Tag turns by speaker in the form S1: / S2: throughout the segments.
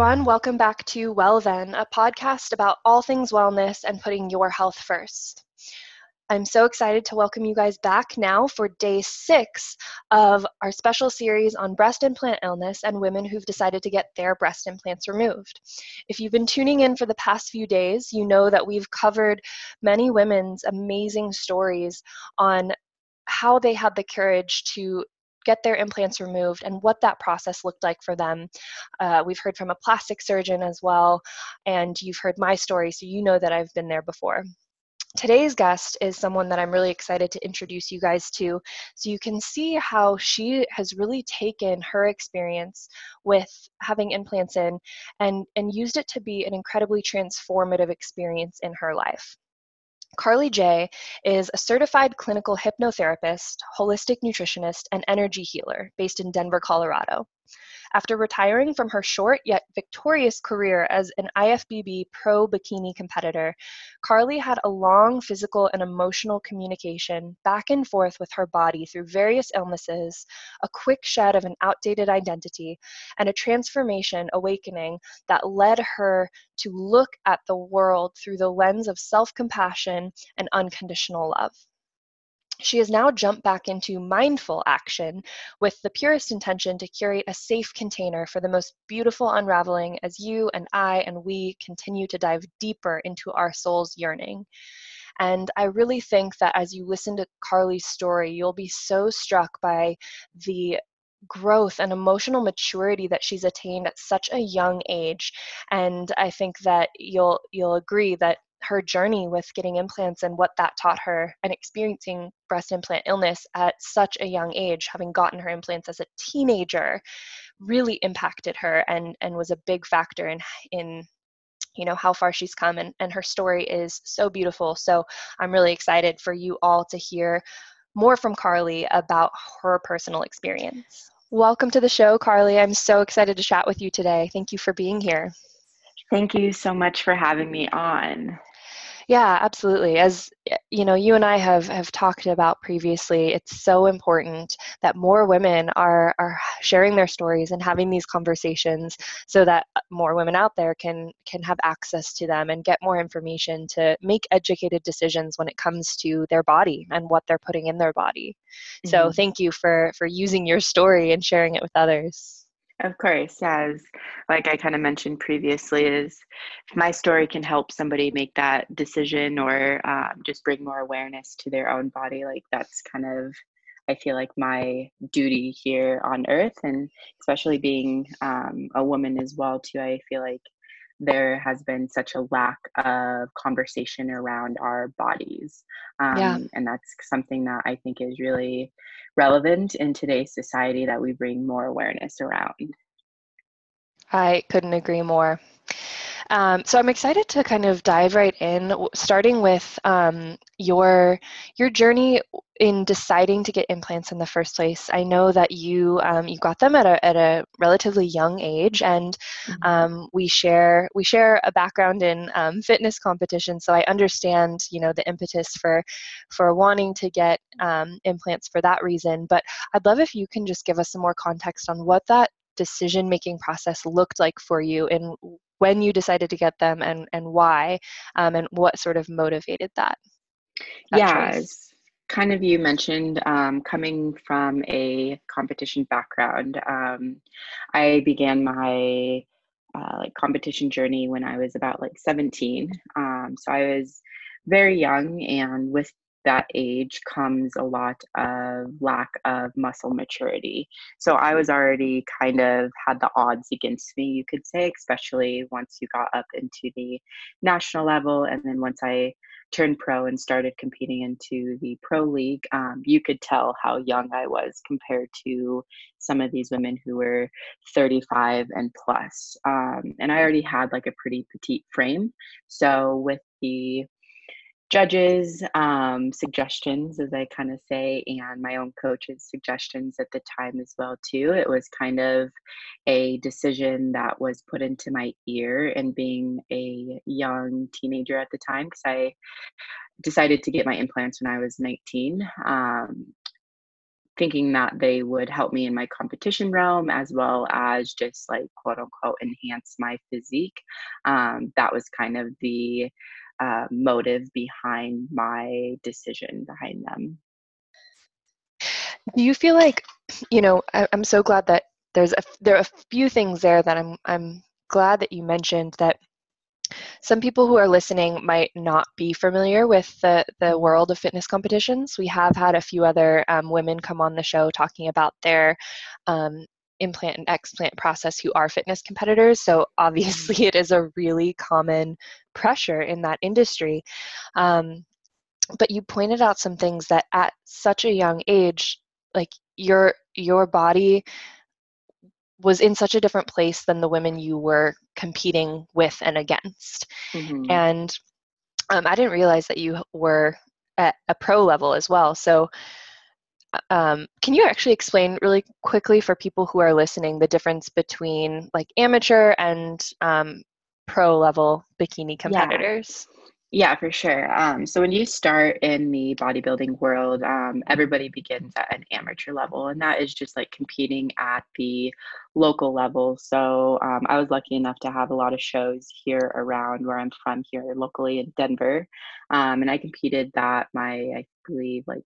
S1: everyone. Welcome back to Well Then, a podcast about all things wellness and putting your health first. I'm so excited to welcome you guys back now for day six of our special series on breast implant illness and women who've decided to get their breast implants removed. If you've been tuning in for the past few days, you know that we've covered many women's amazing stories on how they had the courage to get their implants removed and what that process looked like for them. Uh, we've heard from a plastic surgeon as well, and you've heard my story, so you know that I've been there before. Today's guest is someone that I'm really excited to introduce you guys to so you can see how she has really taken her experience with having implants in and, and used it to be an incredibly transformative experience in her life. Carly J is a certified clinical hypnotherapist, holistic nutritionist, and energy healer based in Denver, Colorado. After retiring from her short yet victorious career as an IFBB pro bikini competitor, Carly had a long physical and emotional communication back and forth with her body through various illnesses, a quick shed of an outdated identity, and a transformation awakening that led her to look at the world through the lens of self compassion and unconditional love. She has now jumped back into mindful action with the purest intention to curate a safe container for the most beautiful unraveling as you and I and we continue to dive deeper into our soul's yearning. And I really think that as you listen to Carly's story, you'll be so struck by the growth and emotional maturity that she's attained at such a young age and i think that you'll you'll agree that her journey with getting implants and what that taught her and experiencing breast implant illness at such a young age having gotten her implants as a teenager really impacted her and and was a big factor in in you know how far she's come. And, and her story is so beautiful. So i'm really excited for you all to hear more from carly about her personal experience. Welcome to the show carly. I'm so excited to chat with you today. Thank you for being here.
S2: Thank you so much for having me on.
S1: Yeah, absolutely. As you know, you and I have have talked about previously, it's so important that more women are are sharing their stories and having these conversations so that uh, more women out there can can have access to them and get more information to make educated decisions when it comes to their body and what they're putting in their body. Mm-hmm. So, thank you for for using your story and sharing it with others.
S2: Of course, as like I kind of mentioned previously, is if my story can help somebody make that decision or um, just bring more awareness to their own body, like that's kind of I feel like my duty here on earth, and especially being um, a woman as well too. I feel like there has been such a lack of conversation around our bodies. Um, yeah. And that's something that I think is really relevant in today's society that we bring more awareness around.
S1: I couldn't agree more. Um, so I'm excited to kind of dive right in, starting with um, your your journey in deciding to get implants in the first place. I know that you um, you got them at a at a relatively young age, and mm-hmm. Um, we share we share a background in um, fitness competition, so I understand you know the impetus for for wanting to get um, implants for that reason. But I'd love if you can just give us some more context on what that decision making process looked like for you and when you decided to get them and, and why, um, and what sort of motivated that.
S2: that yeah, kind of you mentioned um, coming from a competition background. Um, I began my uh, like competition journey when I was about like 17. Um, so I was very young, and with that age comes a lot of lack of muscle maturity. So I was already kind of had the odds against me, you could say, especially once you got up into the national level. And then once I turned pro and started competing into the pro league, um, you could tell how young I was compared to some of these women who were 35 and plus. Um, and I already had like a pretty petite frame. So with the judges um, suggestions as i kind of say and my own coach's suggestions at the time as well too it was kind of a decision that was put into my ear and being a young teenager at the time because i decided to get my implants when i was 19 um, thinking that they would help me in my competition realm as well as just like quote unquote enhance my physique. Um, that was kind of the uh, motive behind my decision behind them.
S1: Do you feel like, you know, I, am so glad that there's a, there are a few things there that I'm I'm glad that you mentioned that some people who are listening might not be familiar with the, the world of fitness competitions. We have had a few other um, women come on the show talking about their um, implant and explant process who are fitness competitors. So obviously, it is a really common pressure in that industry. Um, but you pointed out some things that at such a young age, like your your body was in such a different place than the women you were competing with and against. Mm-hmm. And um, I didn't realize that you were at a pro level as well. So, um, can you actually explain really quickly for people who are listening the difference between like amateur and um, pro level bikini competitors?
S2: Yeah. Yeah, for sure. Um, so when you start in the bodybuilding world, um, everybody begins at an amateur level, and that is just like competing at the local level. So um, I was lucky enough to have a lot of shows here around where I'm from here locally in Denver, um, and I competed that my I believe like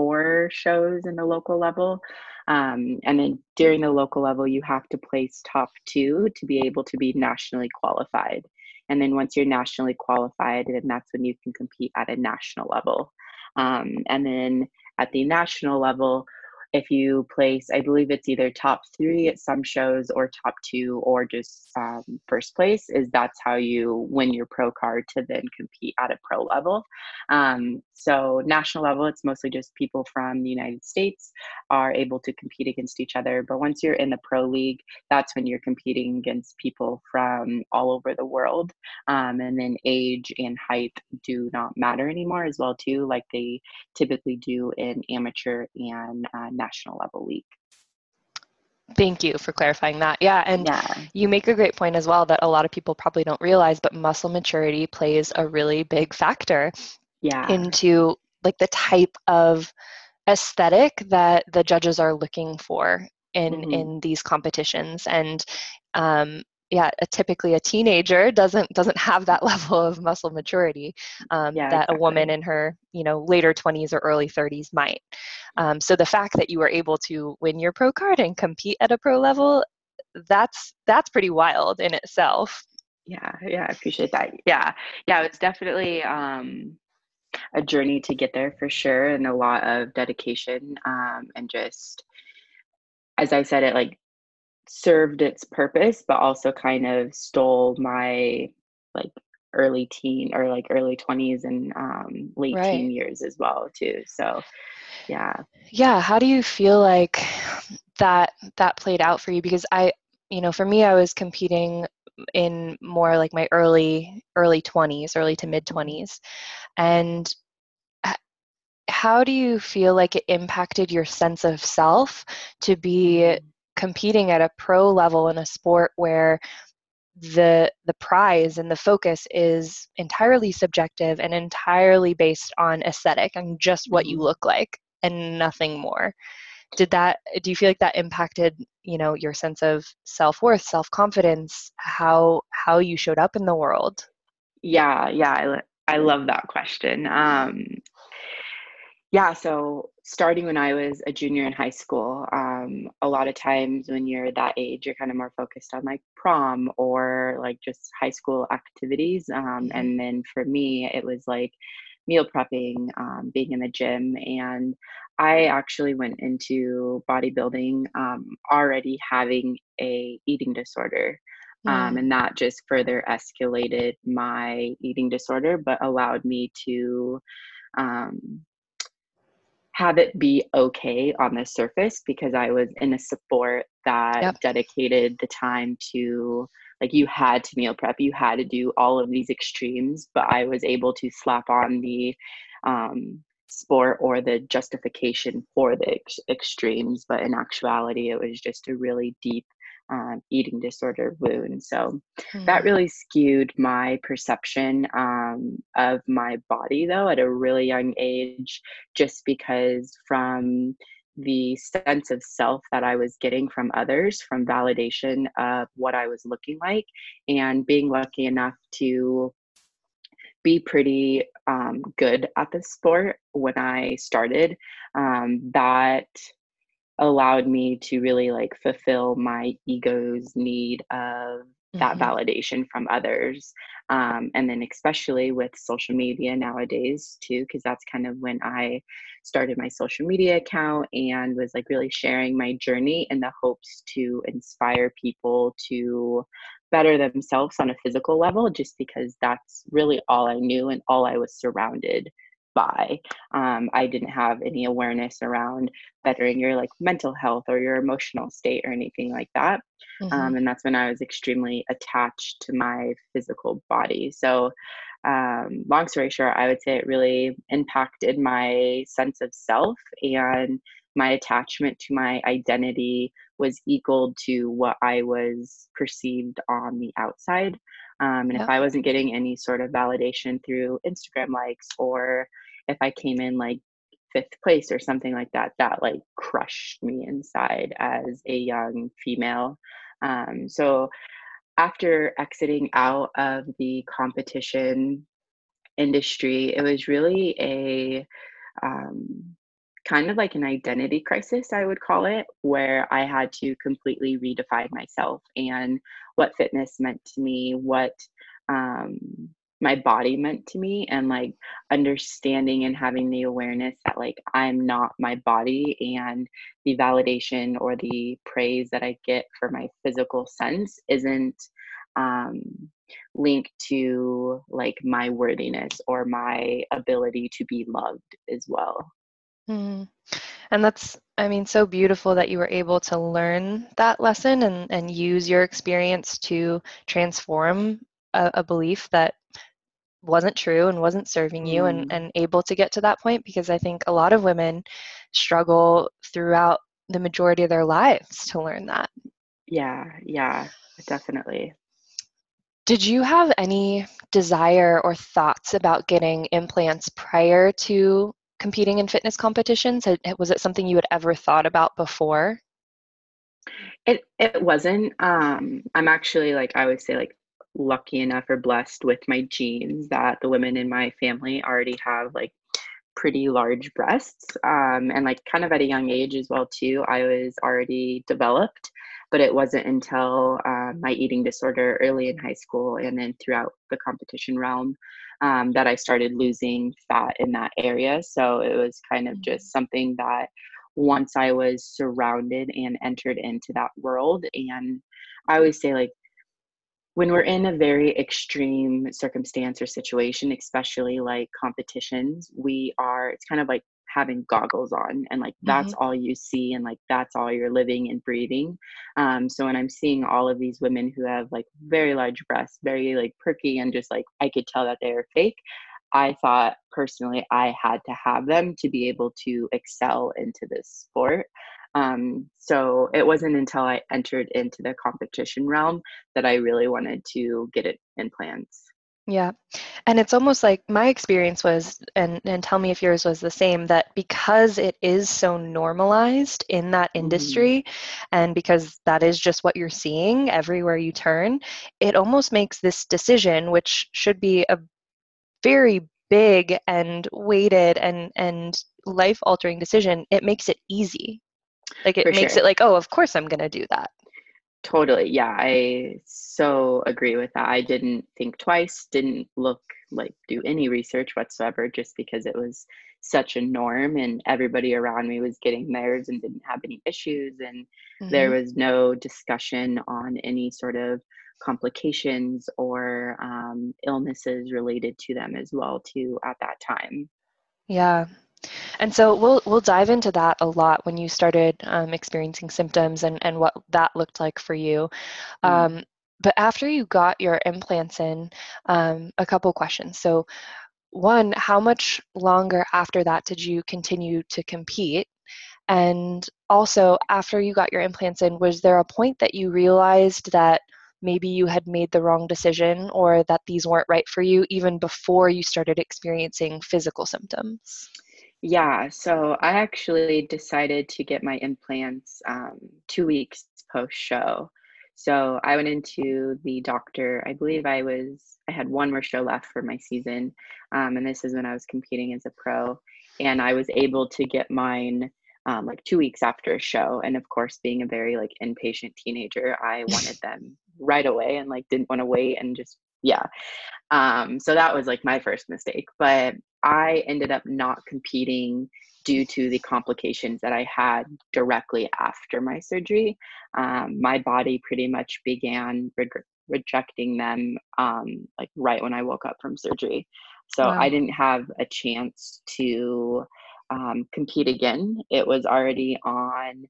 S2: four shows in the local level. Um, and then during the local level, you have to place top two to be able to be nationally qualified. And then once you're nationally qualified, then that's when you can compete at a national level. Um, and then at the national level, if you place, I believe it's either top three at some shows or top two or just um, first place, is that's how you win your pro card to then compete at a pro level. Um, so, national level, it's mostly just people from the United States are able to compete against each other. But once you're in the pro league, that's when you're competing against people from all over the world. Um, and then age and height do not matter anymore as well, too, like they typically do in amateur and uh, national level week.
S1: Thank you for clarifying that. Yeah, and yeah. you make a great point as well that a lot of people probably don't realize, but muscle maturity plays a really big factor
S2: yeah.
S1: into like the type of aesthetic that the judges are looking for in mm-hmm. in these competitions and um, yeah typically a teenager doesn't doesn't have that level of muscle maturity um, yeah, that exactly. a woman in her you know later 20s or early 30s might. Um, so the fact that you were able to win your pro card and compete at a pro level that's that's pretty wild in itself.
S2: Yeah yeah i appreciate that. Yeah yeah it's definitely um a journey to get there for sure and a lot of dedication um, and just as i said it like served its purpose, but also kind of stole my like early teen or like early 20s and um, late right. teen years as well too so yeah.
S1: Yeah how do you feel like that that played out for you? Because i you know for me i was competing in more like my early early 20s early to mid 20s and how do you feel like it impacted your sense of self to be mm competing at a pro level in a sport where the the prize and the focus is entirely subjective and entirely based on aesthetic and just what you mm-hmm. look like and nothing more. Did that do you feel like that impacted you know your sense of self-worth self-confidence how how you showed up in the world?
S2: Yeah yeah i, I love that question. Um yeah so starting when i was a junior in high school um, a lot of times when you're that age you're kind of more focused on like prom or like just high school activities um, mm-hmm. and then for me it was like meal prepping um, being in the gym and i actually went into bodybuilding um, already having a eating disorder um, and that just further escalated my eating disorder but allowed me to um, have it be okay on the surface because I was in a sport that yep. dedicated the time to like you had to meal prep, you had to do all of these extremes, but I was able to slap on the um, sport or the justification for the ex- extremes. But in actuality, it was just a really deep um, eating disorder wound. So mm. that really skewed my perception um, of my body, though, at a really young age, just because from the sense of self that I was getting from others, from validation of what I was looking like, and being lucky enough to be pretty um, good at the sport when I started, um, that allowed me to really like fulfill my ego's need of that mm-hmm. validation from others um, and then especially with social media nowadays too because that's kind of when i started my social media account and was like really sharing my journey in the hopes to inspire people to better themselves on a physical level just because that's really all i knew and all i was surrounded by. Um, I didn't have any awareness around bettering your like mental health or your emotional state or anything like that. Mm-hmm. Um, and that's when I was extremely attached to my physical body. So, um, long story short, I would say it really impacted my sense of self and my attachment to my identity was equal to what I was perceived on the outside. Um, and if I wasn't getting any sort of validation through Instagram likes, or if I came in like fifth place or something like that, that like crushed me inside as a young female. Um, so after exiting out of the competition industry, it was really a um, kind of like an identity crisis, I would call it, where I had to completely redefine myself and what fitness meant to me, what um, my body meant to me, and like understanding and having the awareness that like I'm not my body and the validation or the praise that I get for my physical sense isn't um, linked to like my worthiness or my ability to be loved as well.
S1: Mm. And that's, I mean, so beautiful that you were able to learn that lesson and, and use your experience to transform a, a belief that wasn't true and wasn't serving you mm. and, and able to get to that point because I think a lot of women struggle throughout the majority of their lives to learn that.
S2: Yeah, yeah, definitely.
S1: Did you have any desire or thoughts about getting implants prior to competing in fitness competitions? Was it something you had ever thought about before?
S2: It it wasn't. Um, I'm actually like I would say like lucky enough or blessed with my genes that the women in my family already have like pretty large breasts um, and like kind of at a young age as well too i was already developed but it wasn't until uh, my eating disorder early in high school and then throughout the competition realm um, that I started losing fat in that area. So it was kind of just mm. something that once I was surrounded and entered into that world, and I always say, like, when we're in a very extreme circumstance or situation, especially like competitions, we are, it's kind of like having goggles on and like that's mm-hmm. all you see and like that's all you're living and breathing um so when i'm seeing all of these women who have like very large breasts very like perky and just like i could tell that they are fake i thought personally i had to have them to be able to excel into this sport um, so it wasn't until I entered into the competition realm that I really wanted to get it implants.
S1: Yeah. And it's almost like my experience was, and, and tell me if yours was the same, that because it is so normalized in that mm-hmm. industry, mm-hmm. and because that is just what you're seeing everywhere you turn, it almost makes this decision, which should be a very big and weighted and, and life altering decision, it makes it easy. Like it For makes sure. it like, oh, of course I'm going to do that.
S2: Totally. Yeah, I so agree with that. I didn't think twice, didn't look like do any research whatsoever just because it was such a norm and everybody around me was getting theirs and didn't have any issues and mm-hmm. there was no discussion on any sort of complications or um, illnesses related to them as well too at that time
S1: yeah and so we'll we'll dive into that a lot when you started um, experiencing symptoms and, and what that looked like for you. Mm. Um, but after you got your implants in, um, a couple questions. So, one, how much longer after that did you continue to compete? And also, after you got your implants in, was there a point that you realized that maybe you had made the wrong decision or that these weren't right for you even before you started experiencing physical symptoms?
S2: Yeah, so I actually decided to get my implants um, two weeks post show. So I went into the doctor. I believe I was, I had one more show left for my season. Um, and this is when I was competing as a pro. And I was able to get mine um, like two weeks after a show. And of course, being a very like impatient teenager, I wanted them right away and like didn't want to wait and just, yeah. Um, so that was like my first mistake. But I ended up not competing due to the complications that I had directly after my surgery. Um, my body pretty much began re- rejecting them um, like right when I woke up from surgery. So wow. I didn't have a chance to um, compete again. It was already on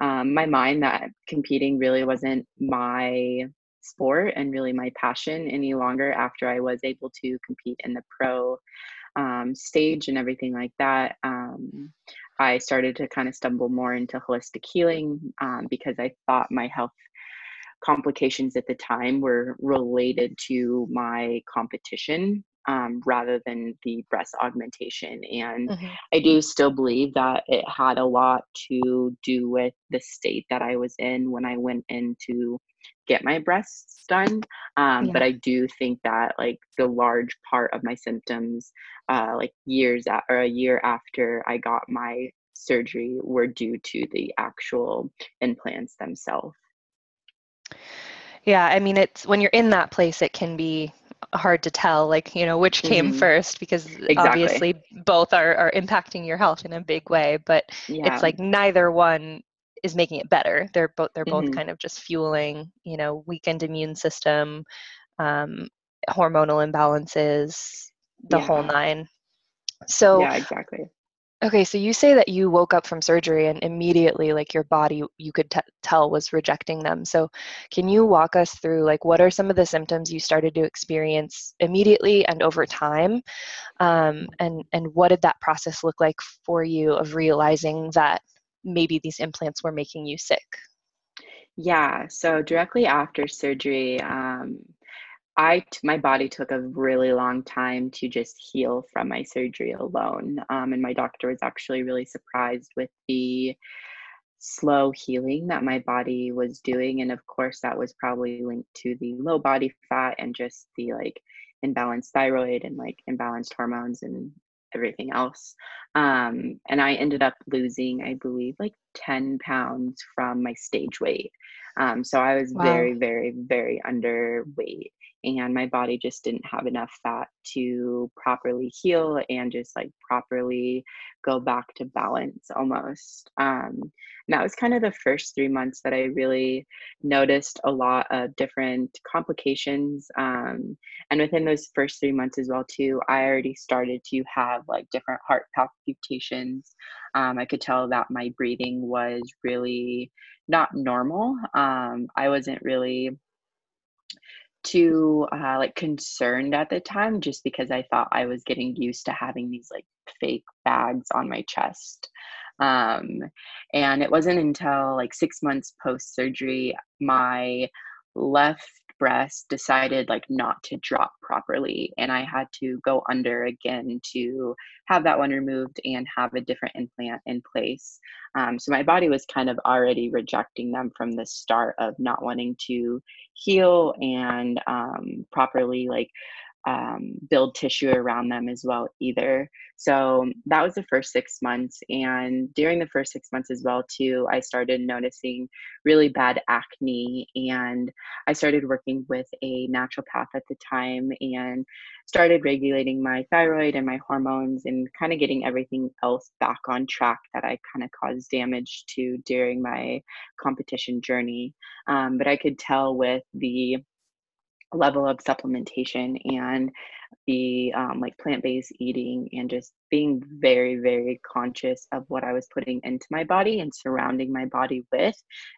S2: um, my mind that competing really wasn't my sport and really my passion any longer after I was able to compete in the pro um, stage and everything like that, um, I started to kind of stumble more into holistic healing um, because I thought my health complications at the time were related to my competition um, rather than the breast augmentation. And mm-hmm. I do still believe that it had a lot to do with the state that I was in when I went into get my breasts done. Um, yeah. But I do think that like the large part of my symptoms, uh, like years at, or a year after I got my surgery, were due to the actual implants themselves.
S1: Yeah, I mean, it's when you're in that place, it can be hard to tell like you know which came mm-hmm. first because exactly. obviously both are, are impacting your health in a big way but yeah. it's like neither one is making it better. They're both they're both mm-hmm. kind of just fueling, you know, weakened immune system, um, hormonal imbalances, the yeah. whole nine. So
S2: yeah, exactly.
S1: Okay, so you say that you woke up from surgery and immediately, like your body, you could t- tell was rejecting them. So, can you walk us through, like, what are some of the symptoms you started to experience immediately and over time, um, and and what did that process look like for you of realizing that maybe these implants were making you sick?
S2: Yeah, so directly after surgery, um, I my body took a really long time to just heal from my surgery alone, um, and my doctor was actually really surprised with the slow healing that my body was doing, and of course that was probably linked to the low body fat and just the like imbalanced thyroid and like imbalanced hormones and everything else. Um, and I ended up losing, I believe, like 10 pounds from my stage weight. Um, so I was wow. very, very, very underweight and my body just didn't have enough fat to properly heal and just like properly go back to balance almost um, and that was kind of the first three months that i really noticed a lot of different complications um, and within those first three months as well too i already started to have like different heart palpitations um, i could tell that my breathing was really not normal um, i wasn't really too uh, like concerned at the time just because I thought I was getting used to having these like fake bags on my chest. Um, and it wasn't until like six months post surgery, my left breast decided like not to drop properly and i had to go under again to have that one removed and have a different implant in place. Um, so my body was kind of already rejecting them from the start of not wanting to heal and um, properly like um, build tissue around them as well either. So that was the first six months and during the first six months as well too i started noticing really bad acne and i started working with a naturopath at the time and started regulating my thyroid and my hormones and kind of getting everything else back on track that i kind of caused damage to during my competition journey. Um, but i could tell with the level of supplementation and the um, like plant-based eating and just being very very conscious of what i was putting into my body and surrounding my body with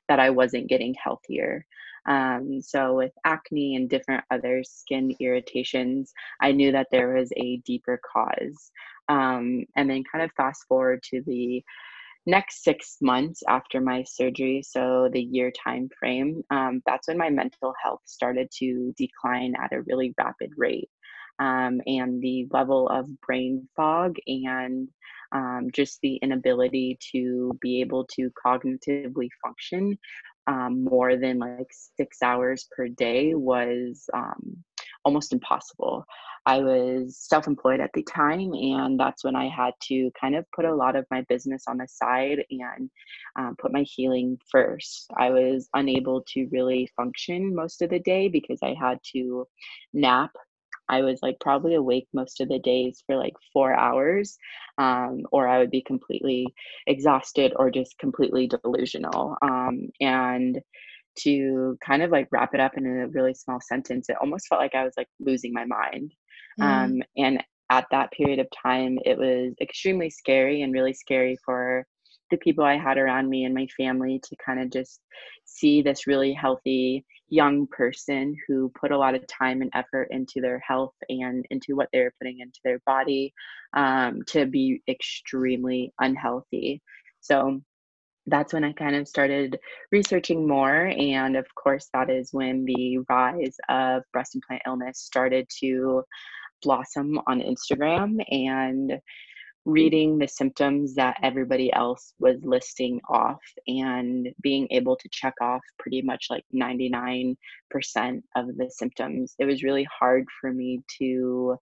S2: that i wasn't getting healthier. Um, so with acne and different other skin irritations i knew that there was a deeper cause. Um, and then kind of fast forward to the next six months after my surgery, so the year time frame, um, that's when my mental health started to decline at a really rapid rate. Um, and the level of brain fog and um, just the inability to be able to cognitively function um, more than like six hours per day was um, almost impossible. I was self employed at the time, and that's when I had to kind of put a lot of my business on the side and um, put my healing first. I was unable to really function most of the day because I had to nap I was like probably awake most of the days for like four hours, um, or I would be completely exhausted or just completely delusional. Um, and to kind of like wrap it up in a really small sentence, it almost felt like I was like losing my mind. Mm. Um, and at that period of time, it was extremely scary and really scary for the people I had around me and my family to kind of just see this really healthy young person who put a lot of time and effort into their health and into what they're putting into their body um, to be extremely unhealthy. So that's when I kind of started researching more. And of course, that is when the rise of breast implant illness started to blossom on Instagram. And reading the symptoms that everybody else was listing off and being able to check off pretty much like 99% of the symptoms it was really hard for me to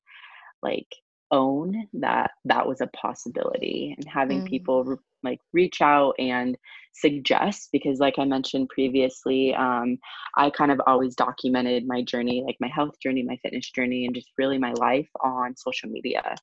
S2: like own that that was a possibility and having mm. people like reach out and suggest because like i mentioned previously um, i kind of always documented my journey like my health journey my fitness journey and just really my life on social media.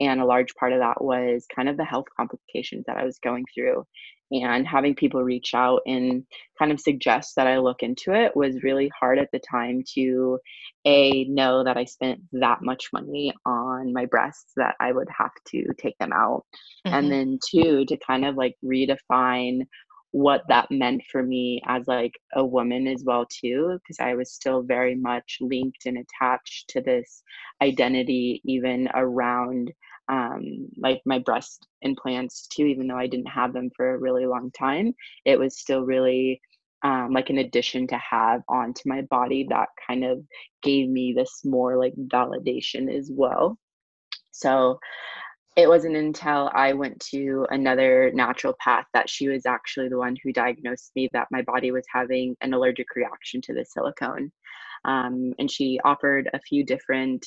S2: And a large part of that was kind of the health complications that i was going through. And having people reach out and kind of suggest that I look into it was really hard at the time to a know that I spent that much money on my breasts that I would have to take them out. Mm-hmm. and then two to kind of like redefine what that meant for me as like a woman as well too because i was still very much linked and attached to this identity even around um, like my breast implants too, even though I didn't have them for a really long time. It was still really um, like an addition to have onto my body that kind of gave me this more like validation as well. So it wasn't until I went to another naturopath that she was actually the one who diagnosed me that my body was having an allergic reaction to the silicone. Um, and she offered a few different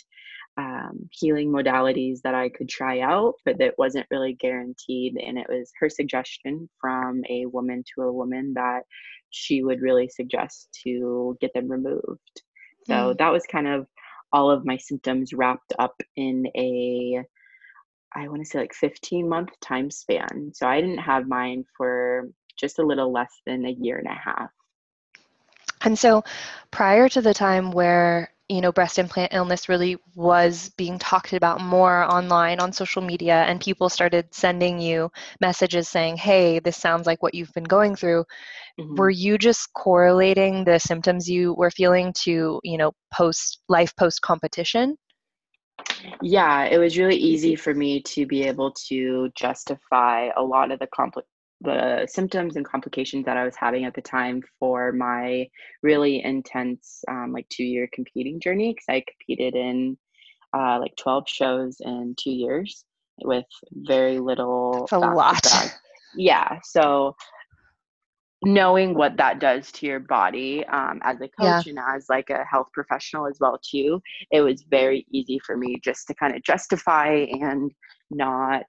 S2: um, healing modalities that I could try out, but that wasn't really guaranteed. And it was her suggestion from a woman to a woman that she would really suggest to get them removed. So mm. that was kind of all of my symptoms wrapped up in a, I want to say like 15 month time span. So I didn't have mine for just a little less than a year and a half.
S1: And so prior to the time where you know breast implant illness really was being talked about more online on social media and people started sending you messages saying hey this sounds like what you've been going through mm-hmm. were you just correlating the symptoms you were feeling to you know post life post competition
S2: yeah it was really easy for me to be able to justify a lot of the compl- the symptoms and complications that I was having at the time for my really intense, um, like two year competing journey. Because I competed in uh, like 12 shows in two years with very little.
S1: That's a lot.
S2: Yeah. So knowing what that does to your body um, as a coach yeah. and as like a health professional as well too it was very easy for me just to kind of justify and not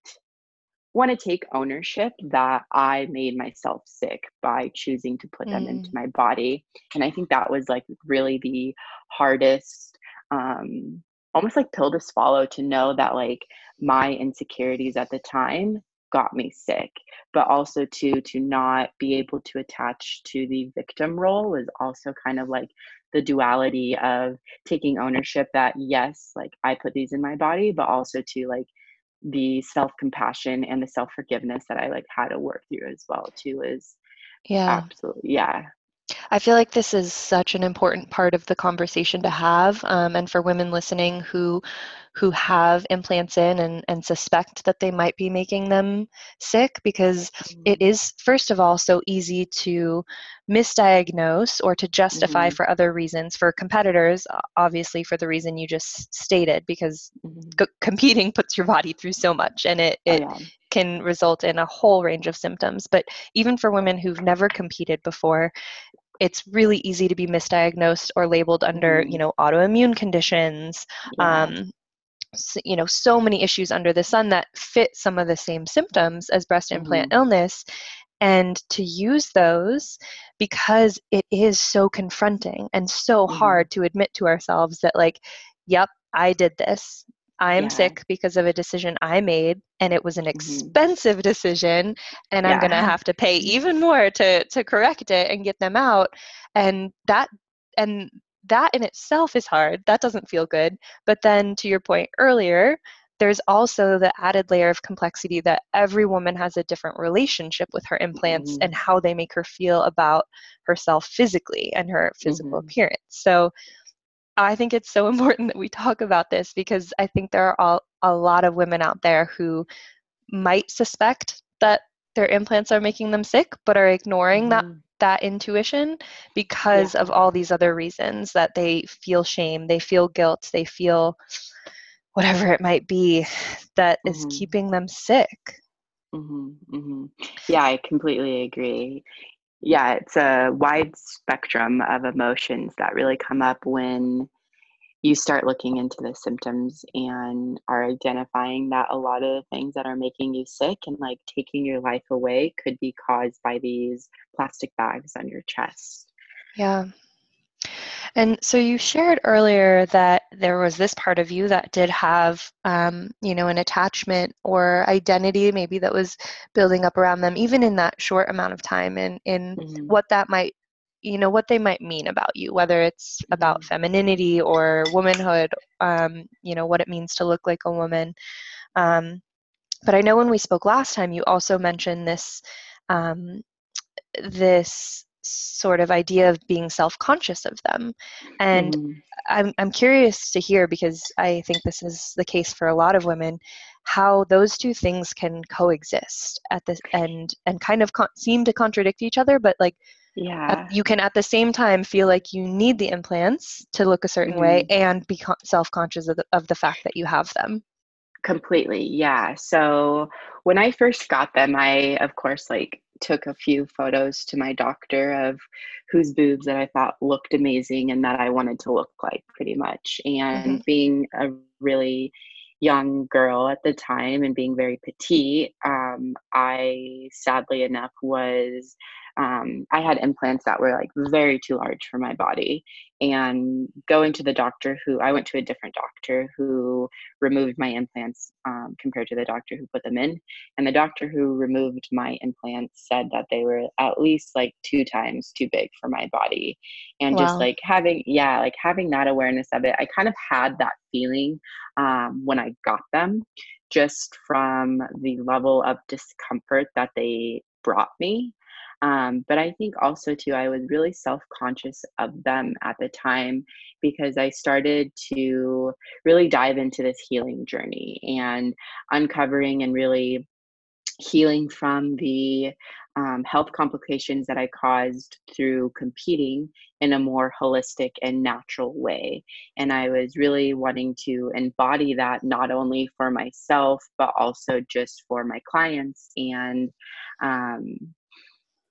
S2: want to take ownership that I made myself sick by choosing to put them into mm. my body. And I think that was like really the hardest, um, almost like pill to swallow to know that like my insecurities at the time got me sick but also to to not be able to attach to the victim role was also kind of like the duality of taking ownership that yes like i put these in my body but also to like the self compassion and the self forgiveness that I like had to work through as well too is yeah. absolutely yeah
S1: I feel like this is such an important part of the conversation to have, um, and for women listening who who have implants in and, and suspect that they might be making them sick, because it mm-hmm. is first of all so easy to misdiagnose or to justify mm-hmm. for other reasons. For competitors, obviously for the reason you just stated, because mm-hmm. c- competing puts your body through so much, and it it oh, yeah can result in a whole range of symptoms. But even for women who've never competed before, it's really easy to be misdiagnosed or labeled under, mm-hmm. you know, autoimmune conditions. Yeah. Um, so, you know, so many issues under the sun that fit some of the same symptoms as breast implant mm-hmm. illness and to use those because it is so confronting and so mm-hmm. hard to admit to ourselves that like yep i did this i am yeah. sick because of a decision i made and it was an mm-hmm. expensive mm-hmm. decision and yeah. i'm going to have to pay even more to to correct it and get them out and that and that in itself is hard that doesn't feel good but then to your point earlier there's also the added layer of complexity that every woman has a different relationship with her implants mm-hmm. and how they make her feel about herself physically and her physical mm-hmm. appearance. So I think it's so important that we talk about this because I think there are all, a lot of women out there who might suspect that their implants are making them sick but are ignoring mm-hmm. that that intuition because yeah. of all these other reasons that they feel shame, they feel guilt, they feel whatever it might be that mm-hmm. is keeping them sick.
S2: Mm-hmm, mm-hmm. Yeah, I completely agree. Yeah, it's a wide spectrum of emotions that really come up when you start looking into the symptoms and are identifying that a lot of the things that are making you sick and like taking your life away could be caused by these plastic bags on your chest.
S1: Yeah. And so you shared earlier that there was this part of you that did have, um, you know, an attachment or identity maybe that was building up around them, even in that short amount of time, and in mm-hmm. what that might, you know, what they might mean about you, whether it's mm-hmm. about femininity or womanhood, um, you know, what it means to look like a woman. Um, but I know when we spoke last time, you also mentioned this um, this sort of idea of being self-conscious of them and mm. I'm, I'm curious to hear because i think this is the case for a lot of women how those two things can coexist at this end and kind of con- seem to contradict each other but like
S2: yeah
S1: you can at the same time feel like you need the implants to look a certain mm. way mm-hmm. and be con- self-conscious of the, of the fact that you have them
S2: completely yeah so when i first got them i of course like took a few photos to my doctor of whose boobs that I thought looked amazing and that I wanted to look like pretty much. And mm-hmm. being a really young girl at the time and being very petite, um, I sadly enough was um, I had implants that were like very too large for my body. And going to the doctor who I went to a different doctor who removed my implants um, compared to the doctor who put them in. And the doctor who removed my implants said that they were at least like two times too big for my body. And wow. just like having, yeah, like having that awareness of it, I kind of had that feeling um, when I got them just from the level of discomfort that they brought me um, but I think also, too, I was really self conscious of them at the time because I started to really dive into this healing journey and uncovering and really healing from the um, health complications that I caused through competing in a more holistic and natural way. And I was really wanting to embody that not only for myself, but also just for my clients. And um,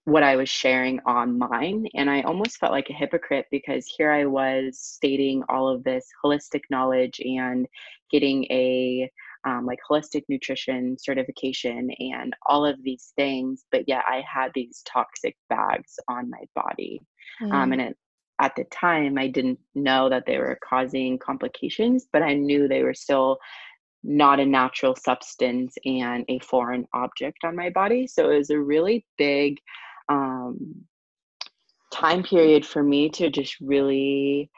S2: what I was sharing online. And I almost felt like a hypocrite because here I was stating all of this holistic knowledge and getting a um, like holistic nutrition certification and all of these things, but yet I had these toxic bags on my body. Um, mm. Um, and it, at the time, I didn't know that they were causing complications, but I knew they were still not a natural substance and a foreign object on my body. So it was a really big um, time period for me to just really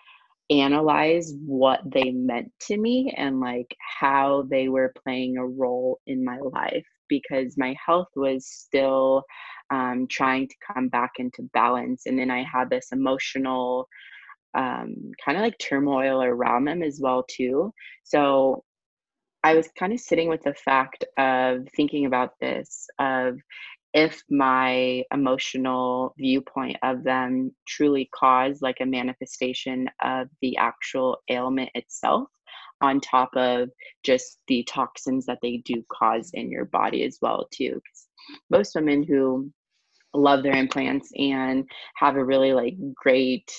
S2: analyze what they meant to me and like how they were playing a role in my life because my health was still um, trying to come back into balance. And then i had this emotional um, kind of like turmoil around them as well too. So i was kind of sitting with the fact of thinking about this of if my emotional viewpoint of them truly caused like a manifestation of the actual ailment itself on top of just the toxins that they do cause in your body as well too most women who love their implants and have a really like great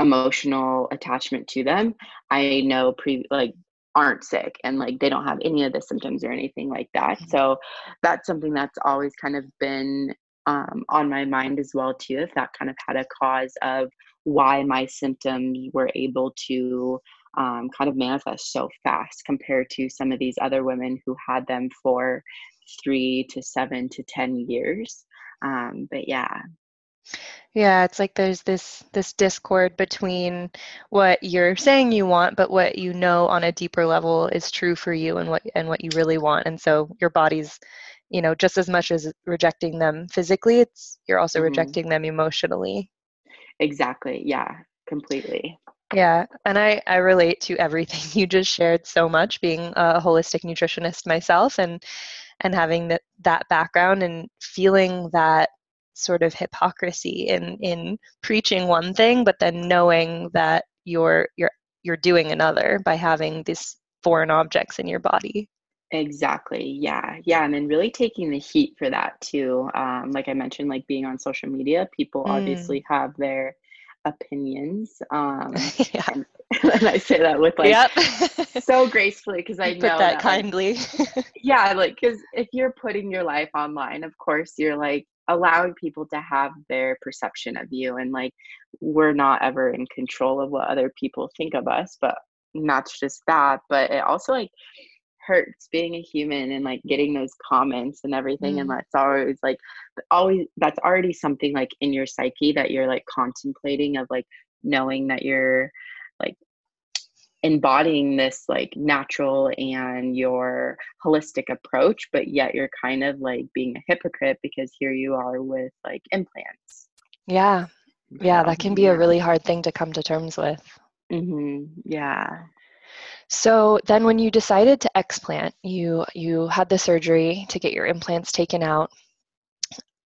S2: emotional attachment to them i know pre like aren't sick and like they don't have any of the symptoms or anything like that. Mm-hmm. so that's something that's always kind of been um, on my mind as well too if that kind of had a cause of why my symptoms were able to um, kind of manifest so fast compared to some of these other women who had them for three to seven to ten years. Um, but yeah
S1: yeah it's like there's this this discord between what you're saying you want but what you know on a deeper level is true for you and what and what you really want. And so your body's you know just as much as rejecting them physically it's you're also mm-hmm. rejecting them emotionally.
S2: Exactly. Yeah completely.
S1: Yeah and i i relate to everything you just shared so much being a holistic nutritionist myself and and having that that background and feeling that sort of hypocrisy in in preaching one thing but then knowing that you're you're you're doing another by having these foreign objects in your body
S2: Exactly. Yeah. Yeah. And then really taking the heat for that too. Um, like I mentioned, like being on social media, people mm. obviously have their opinions. Um, yeah. and, and, I say that with like yep. so gracefully because I
S1: put that, that kindly.
S2: Like, yeah. Like, because if you're putting your life online, of course, you're like allowing people to have their perception of you. And like, we're not ever in control of what other people think of us, but not just that, but it also like, hurts being a human and like getting those comments and everything mm. and that's always like always that's already something like in your psyche that you're like contemplating of like knowing that you're embodying this like natural and your holistic approach but yet you're kind of like being a hypocrite because here you are with like implants.
S1: Yeah. Yeah that can be a really hard thing to come to terms with.
S2: Mm-hmm. yeah.
S1: So then when you decided to explant, you you had the surgery to get your implants taken out.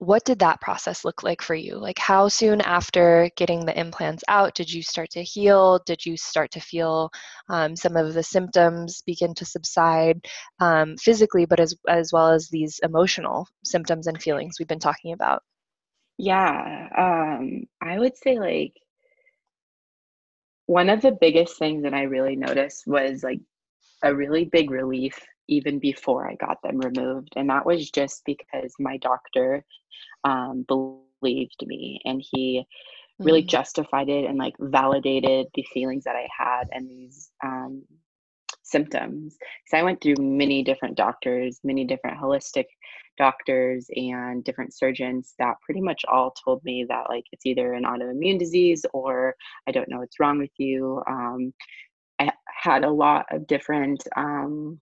S1: What did that process look like for you? Like how soon after getting the implants out did you start to heal? Did you start to feel um, some of the symptoms begin to subside um, physically, but as as well as these emotional symptoms and feelings we've been talking about?
S2: Yeah, um, I would say like one of the biggest things that I really noticed was like a really big relief even before I got them removed. And that was just because my doctor um, believed me and he really mm-hmm. justified it and like validated the feelings that I had and these um, symptoms. So I went through many different doctors, many different holistic doctors and different surgeons that pretty much all told me that like it's either an autoimmune disease or I don't know what's wrong with you. Um, I had a lot of different um,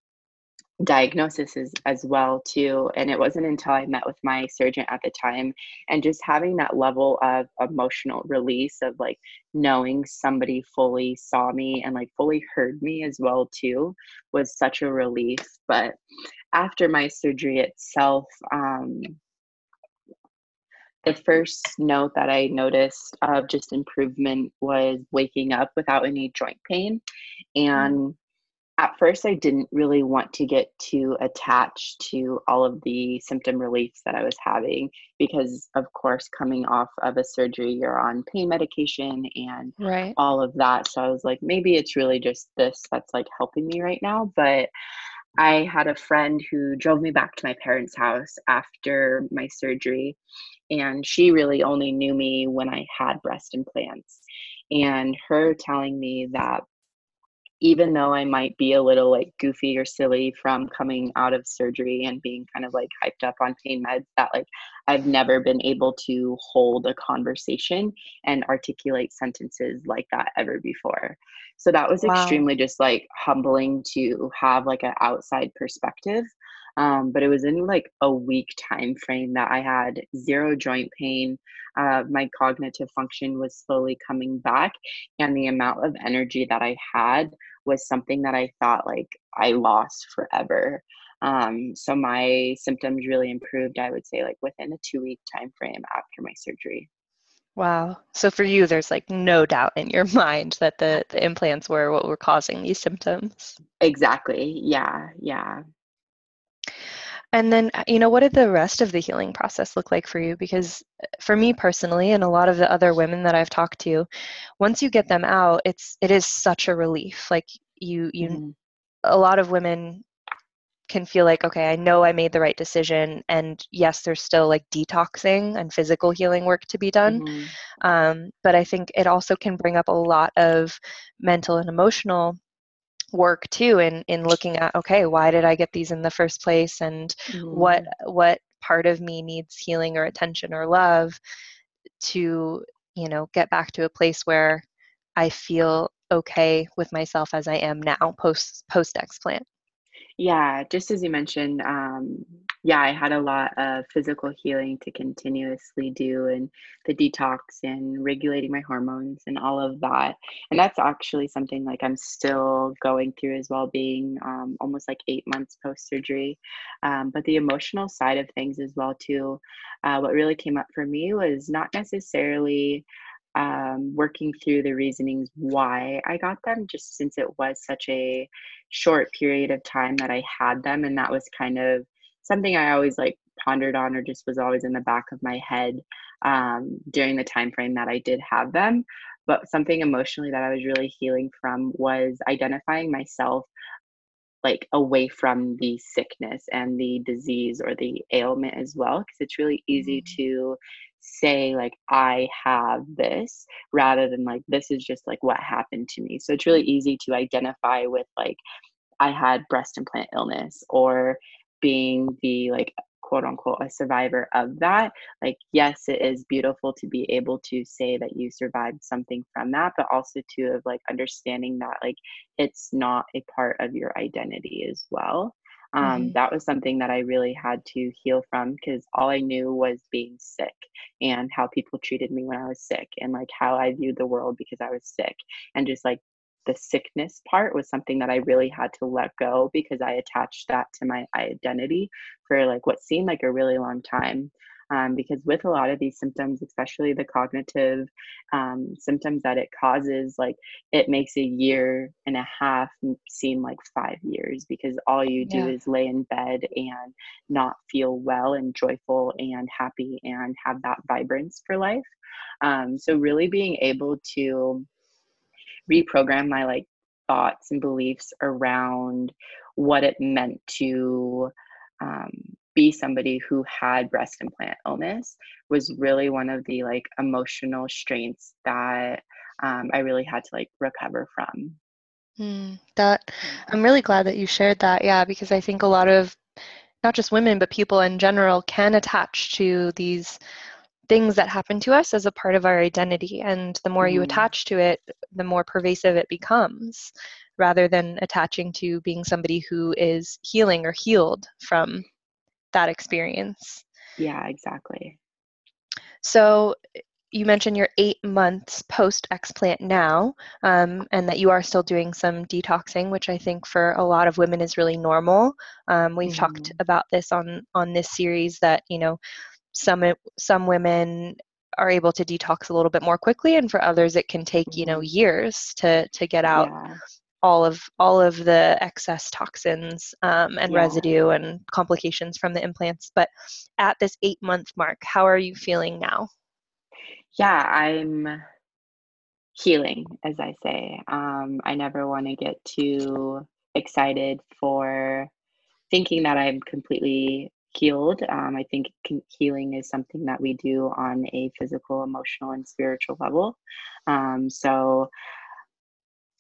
S2: diagnosis as, as well too and it wasn't until i met with my surgeon at the time and just having that level of emotional release of like knowing somebody fully saw me and like fully heard me as well too was such a relief but after my surgery itself um the first note that I noticed of just improvement was waking up without any joint pain. Mm. And at first I didn't really want to get too attached to all of the symptom reliefs that I was having because of course coming off of a surgery you're on pain medication and right. all of that. So I was like maybe it's really just this that's like helping me right now. But I had a friend who drove me back to my parents' house after my surgery and she really only knew me when I had breast implants. And her telling me that even though I might be a little like goofy or silly from coming out of surgery and being kind of like hyped up on pain meds, that like I've never been able to hold a conversation and articulate sentences like that ever before. So that was wow. extremely just like humbling to have like an outside perspective um, but it was in like a week time frame that I had zero joint pain. Uh, my cognitive function was slowly coming back, and the amount of energy that I had was something that I thought like I lost forever. Um, so my symptoms really improved. I would say like within a two week time frame after my surgery.
S1: Wow. So for you, there's like no doubt in your mind that the, the implants were what were causing these symptoms.
S2: Exactly. Yeah. Yeah.
S1: And then, uh, you know, what did the rest of the healing process look like for you? Because uh, for me personally, and a lot of the other women that I've talked to, once you get them out, it's it is such a relief. Like you, you, mm. a lot of women can feel like, okay, I know I made the right decision, and yes, there's still like detoxing and physical healing work to be done. Mm-hmm. Um, but I think it also can bring up a lot of mental and emotional work too in in looking at okay why did i get these in the first place and mm. what what part of me needs healing or attention or love to you know get back to a place where i feel okay with myself as i am now post post explant
S2: yeah just as you mentioned um, yeah, I had a lot of physical healing to continuously do and the detox and regulating my hormones and all of that. And that's actually something like I'm still going through as well, being um, almost like eight months post surgery. Um, but the emotional side of things as well, too. Uh, what really came up for me was not necessarily um, working through the reasonings why I got them, just since it was such a short period of time that I had them. And that was kind of something I always like pondered on or just was always in the back of my head um, during the time frame that I did have them. But something emotionally that I was really healing from was identifying myself like away from the sickness and the disease or the ailment as well because it's really easy mm-hmm. to say like i have this rather than like this is just like what happened to me. So it's really easy to identify with like i had breast implant illness or being the like quote unquote a survivor of that like yes it is beautiful to be able to say that you survived something from that but also to of like understanding that like it's not a part of your identity as well um, mm-hmm. that was something that i really had to heal from because all i knew was being sick and how people treated me when i was sick and like how i viewed the world because i was sick and just like the sickness part was something that I really had to let go because I attached that to my identity for like what seemed like a really long time. Um, because with a lot of these symptoms, especially the cognitive um, symptoms that it causes, like it makes a year and a half seem like five years because all you do yeah. is lay in bed and not feel well and joyful and happy and have that vibrance for life. Um, so, really being able to reprogram my like thoughts and beliefs around what it meant to um, be somebody who had breast implant illness was really one of the like emotional strengths that um, I really had to like recover from.
S1: Mm, that I'm really glad that you shared that. Yeah, because I think a lot of not just women but people in general can attach to these things that happen to us as a part of our identity. And the more mm. you attach to it, the more pervasive it becomes, rather than attaching to being somebody who is healing or healed from that experience.
S2: Yeah, exactly.
S1: So you mentioned you're eight months post explant now, um, and that you are still doing some detoxing, which I think for a lot of women is really normal. Um, we've mm-hmm. talked about this on on this series that you know some some women are able to detox a little bit more quickly and for others it can take you know mm-hmm. years to to get out yeah. All of all of the excess toxins um, and yeah. residue and complications from the implants but at this eight month mark how are you feeling now
S2: yeah i'm healing as i say um, i never want to get too excited for thinking that i'm completely healed. Um, I think healing is something that we do on a physical, emotional, and spiritual level. Um, so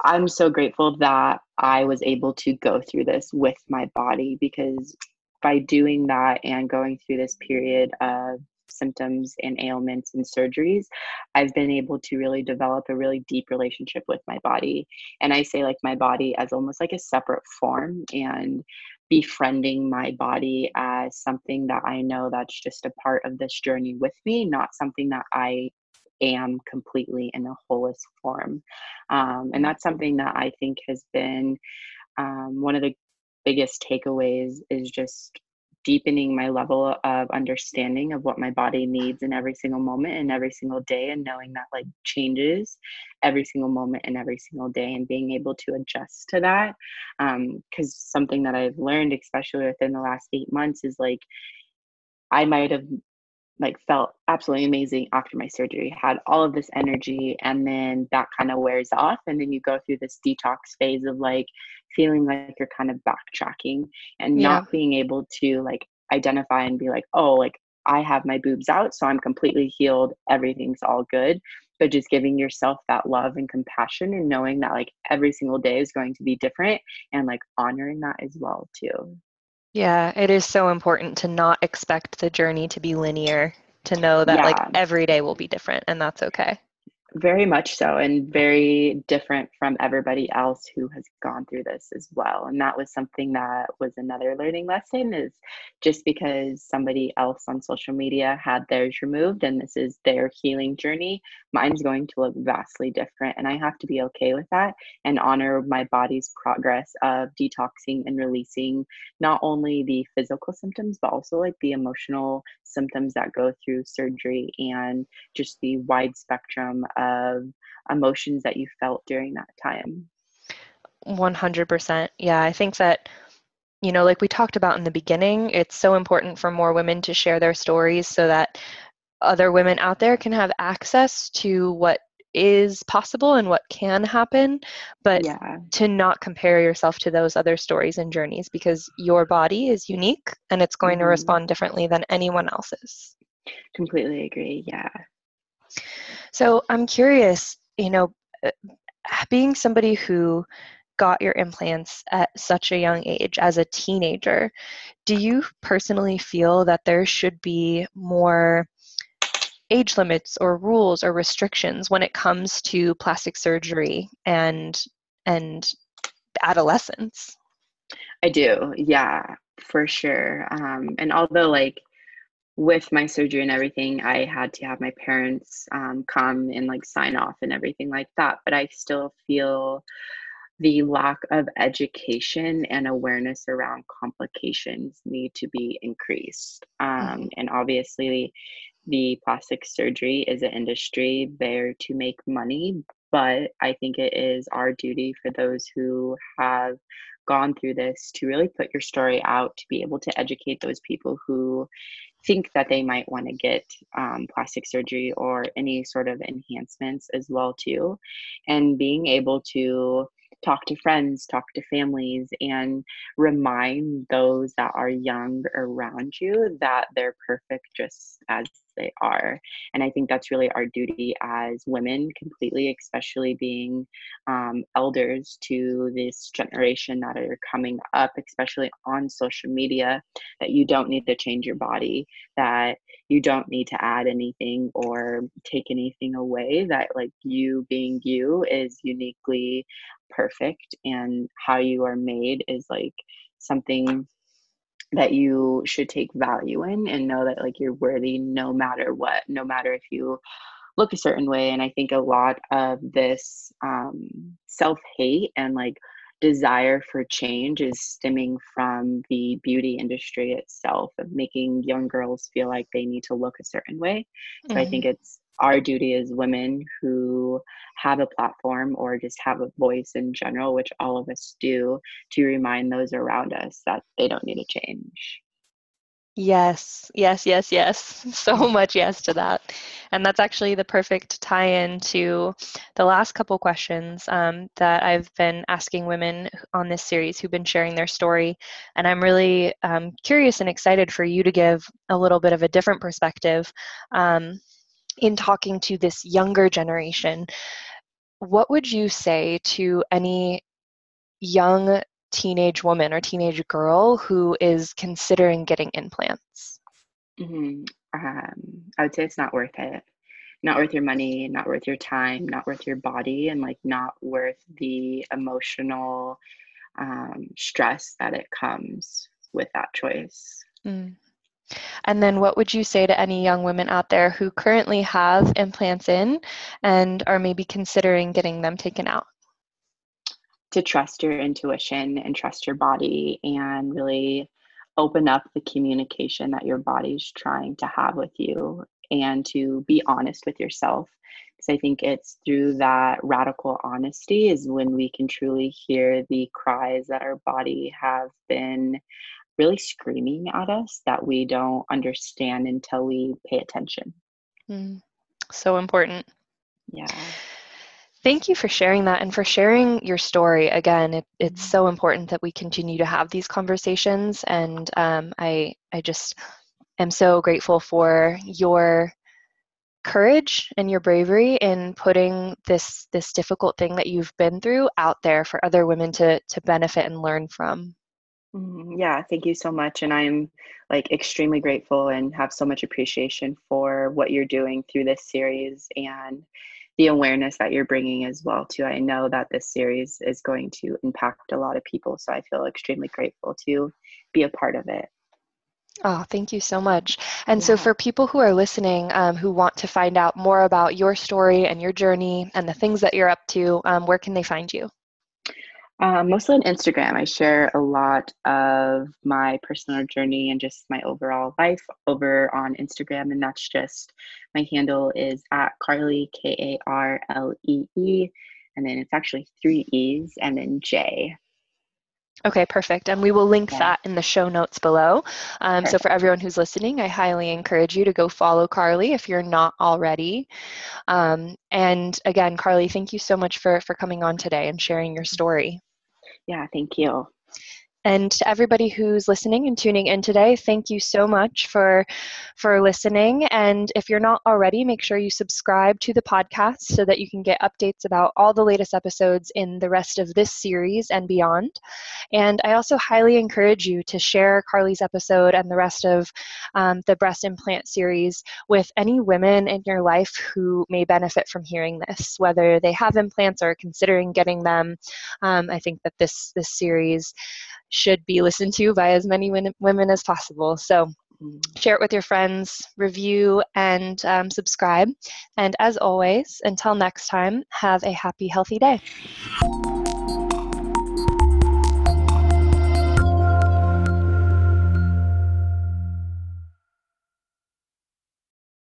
S2: I'm so grateful that I was able to go through this with my body because by doing that and going through this period of symptoms and ailments and surgeries, I've been able to really develop a really deep relationship with my body. And I say like my body as almost like a separate form. And befriending my body as something that I know that's just a part of this journey with me, not something that I am completely in the holist form. Um, and that's something that I think has been um, one of the biggest takeaways is just deepening my level of understanding of what my body needs in every single moment and every single day and knowing that like changes every single moment and every single day and being able to adjust to that because um, something that i've learned especially within the last eight months is like i might have like felt absolutely amazing after my surgery. Had all of this energy and then that kind of wears off and then you go through this detox phase of like feeling like you're kind of backtracking and yeah. not being able to like identify and be like oh like i have my boobs out so i'm completely healed. Everything's all good. But just giving yourself that love and compassion and knowing that like every single day is going to be different and like honoring that as well too
S1: yeah, it is so important to not expect the journey to be linear, to know that yeah. like every day will be different and that's okay.
S2: Very much so, and very different from everybody else who has gone through this as well. And that was something that was another learning lesson is just because somebody else on social media had theirs removed and this is their healing journey, mine's going to look vastly different. And I have to be okay with that and honor my body's progress of detoxing and releasing not only the physical symptoms, but also like the emotional symptoms that go through surgery and just the wide spectrum of emotions that you felt during that time
S1: 100% yeah i think that you know like we talked about in the beginning it's so important for more women to share their stories so that other women out there can have access to what is possible and what can happen but yeah. to not compare yourself to those other stories and journeys because your body is unique and it's going mm-hmm. to respond differently than anyone else's
S2: completely agree yeah
S1: so I'm curious, you know, uh, being somebody who got your implants at such a young age as a teenager, do you personally feel that there should be more age limits or rules or restrictions when it comes to plastic surgery and and adolescence?
S2: I do, yeah, for sure. Um, and although like with my surgery and everything, I had to have my parents um, come and like sign off and everything like that. But I still feel the lack of education and awareness around complications need to be increased. Um, mm-hmm. And obviously, the plastic surgery is an industry there to make money, but I think it is our duty for those who have gone through this to really put your story out to be able to educate those people who think that they might want to get um, plastic surgery or any sort of enhancements as well too. And being able to talk to friends talk to families and remind those that are young around you that they're perfect just as they are. And I think that's really our duty as women, completely, especially being um, elders to this generation that are coming up, especially on social media, that you don't need to change your body, that you don't need to add anything or take anything away, that like you being you is uniquely perfect and how you are made is like something that you should take value in and know that like you're worthy no matter what no matter if you look a certain way and i think a lot of this um, self-hate and like desire for change is stemming from the beauty industry itself of making young girls feel like they need to look a certain way so i think mm-hmm. it's our duty as women who have a platform or just have a voice in general, which all of us do, to remind those around us that they don't need to change.
S1: Yes, yes, yes, yes. So much yes to that. And that's actually the perfect tie in to the last couple questions um, that I've been asking women on this series who've been sharing their story. And I'm really um, curious and excited for you to give a little bit of a different perspective. Um, in talking to this younger generation, what would you say to any young teenage woman or teenage girl who is considering getting implants?
S2: Mm-hmm. Um, I would say it's not worth it. Not worth your money, not worth your time, not worth your body, and like not worth the emotional um, stress that it comes with that choice. Mm.
S1: And then, what would you say to any young women out there who currently have implants in and are maybe considering getting them taken out?
S2: To trust your intuition and trust your body and really open up the communication that your body's trying to have with you and to be honest with yourself because i think it's through that radical honesty is when we can truly hear the cries that our body have been really screaming at us that we don't understand until we pay attention
S1: mm, so important
S2: yeah
S1: Thank you for sharing that and for sharing your story. Again, it, it's so important that we continue to have these conversations, and um, I I just am so grateful for your courage and your bravery in putting this this difficult thing that you've been through out there for other women to to benefit and learn from.
S2: Mm, yeah, thank you so much. And I'm like extremely grateful and have so much appreciation for what you're doing through this series and the awareness that you're bringing as well too i know that this series is going to impact a lot of people so i feel extremely grateful to be a part of it
S1: Oh, thank you so much. And yeah. so, for people who are listening um, who want to find out more about your story and your journey and the things that you're up to, um, where can they find you?
S2: Um, mostly on Instagram. I share a lot of my personal journey and just my overall life over on Instagram, and that's just my handle is at Karlee, K A R L E E, and then it's actually three E's and then J.
S1: Okay, perfect. And we will link yeah. that in the show notes below. Um, so, for everyone who's listening, I highly encourage you to go follow Karlee if you're not already. Um, and again, Karlee, thank you so much for, for coming on today and sharing your story.
S2: Yeah, thank you.
S1: And to everybody who's listening and tuning in today, thank you so much for for listening. And if you're not already, make sure you subscribe to the podcast so that you can get updates about all the latest episodes in the rest of this series and beyond. And I also highly encourage you to share Karlee's episode and the rest of um, the breast implant series with any women in your life who may benefit from hearing this, whether they have implants or are considering getting them. Um, I think that this this series should be listened to by as many women as possible. So share it with your friends, review, and um, subscribe. And as always, until next time, have a happy, healthy day.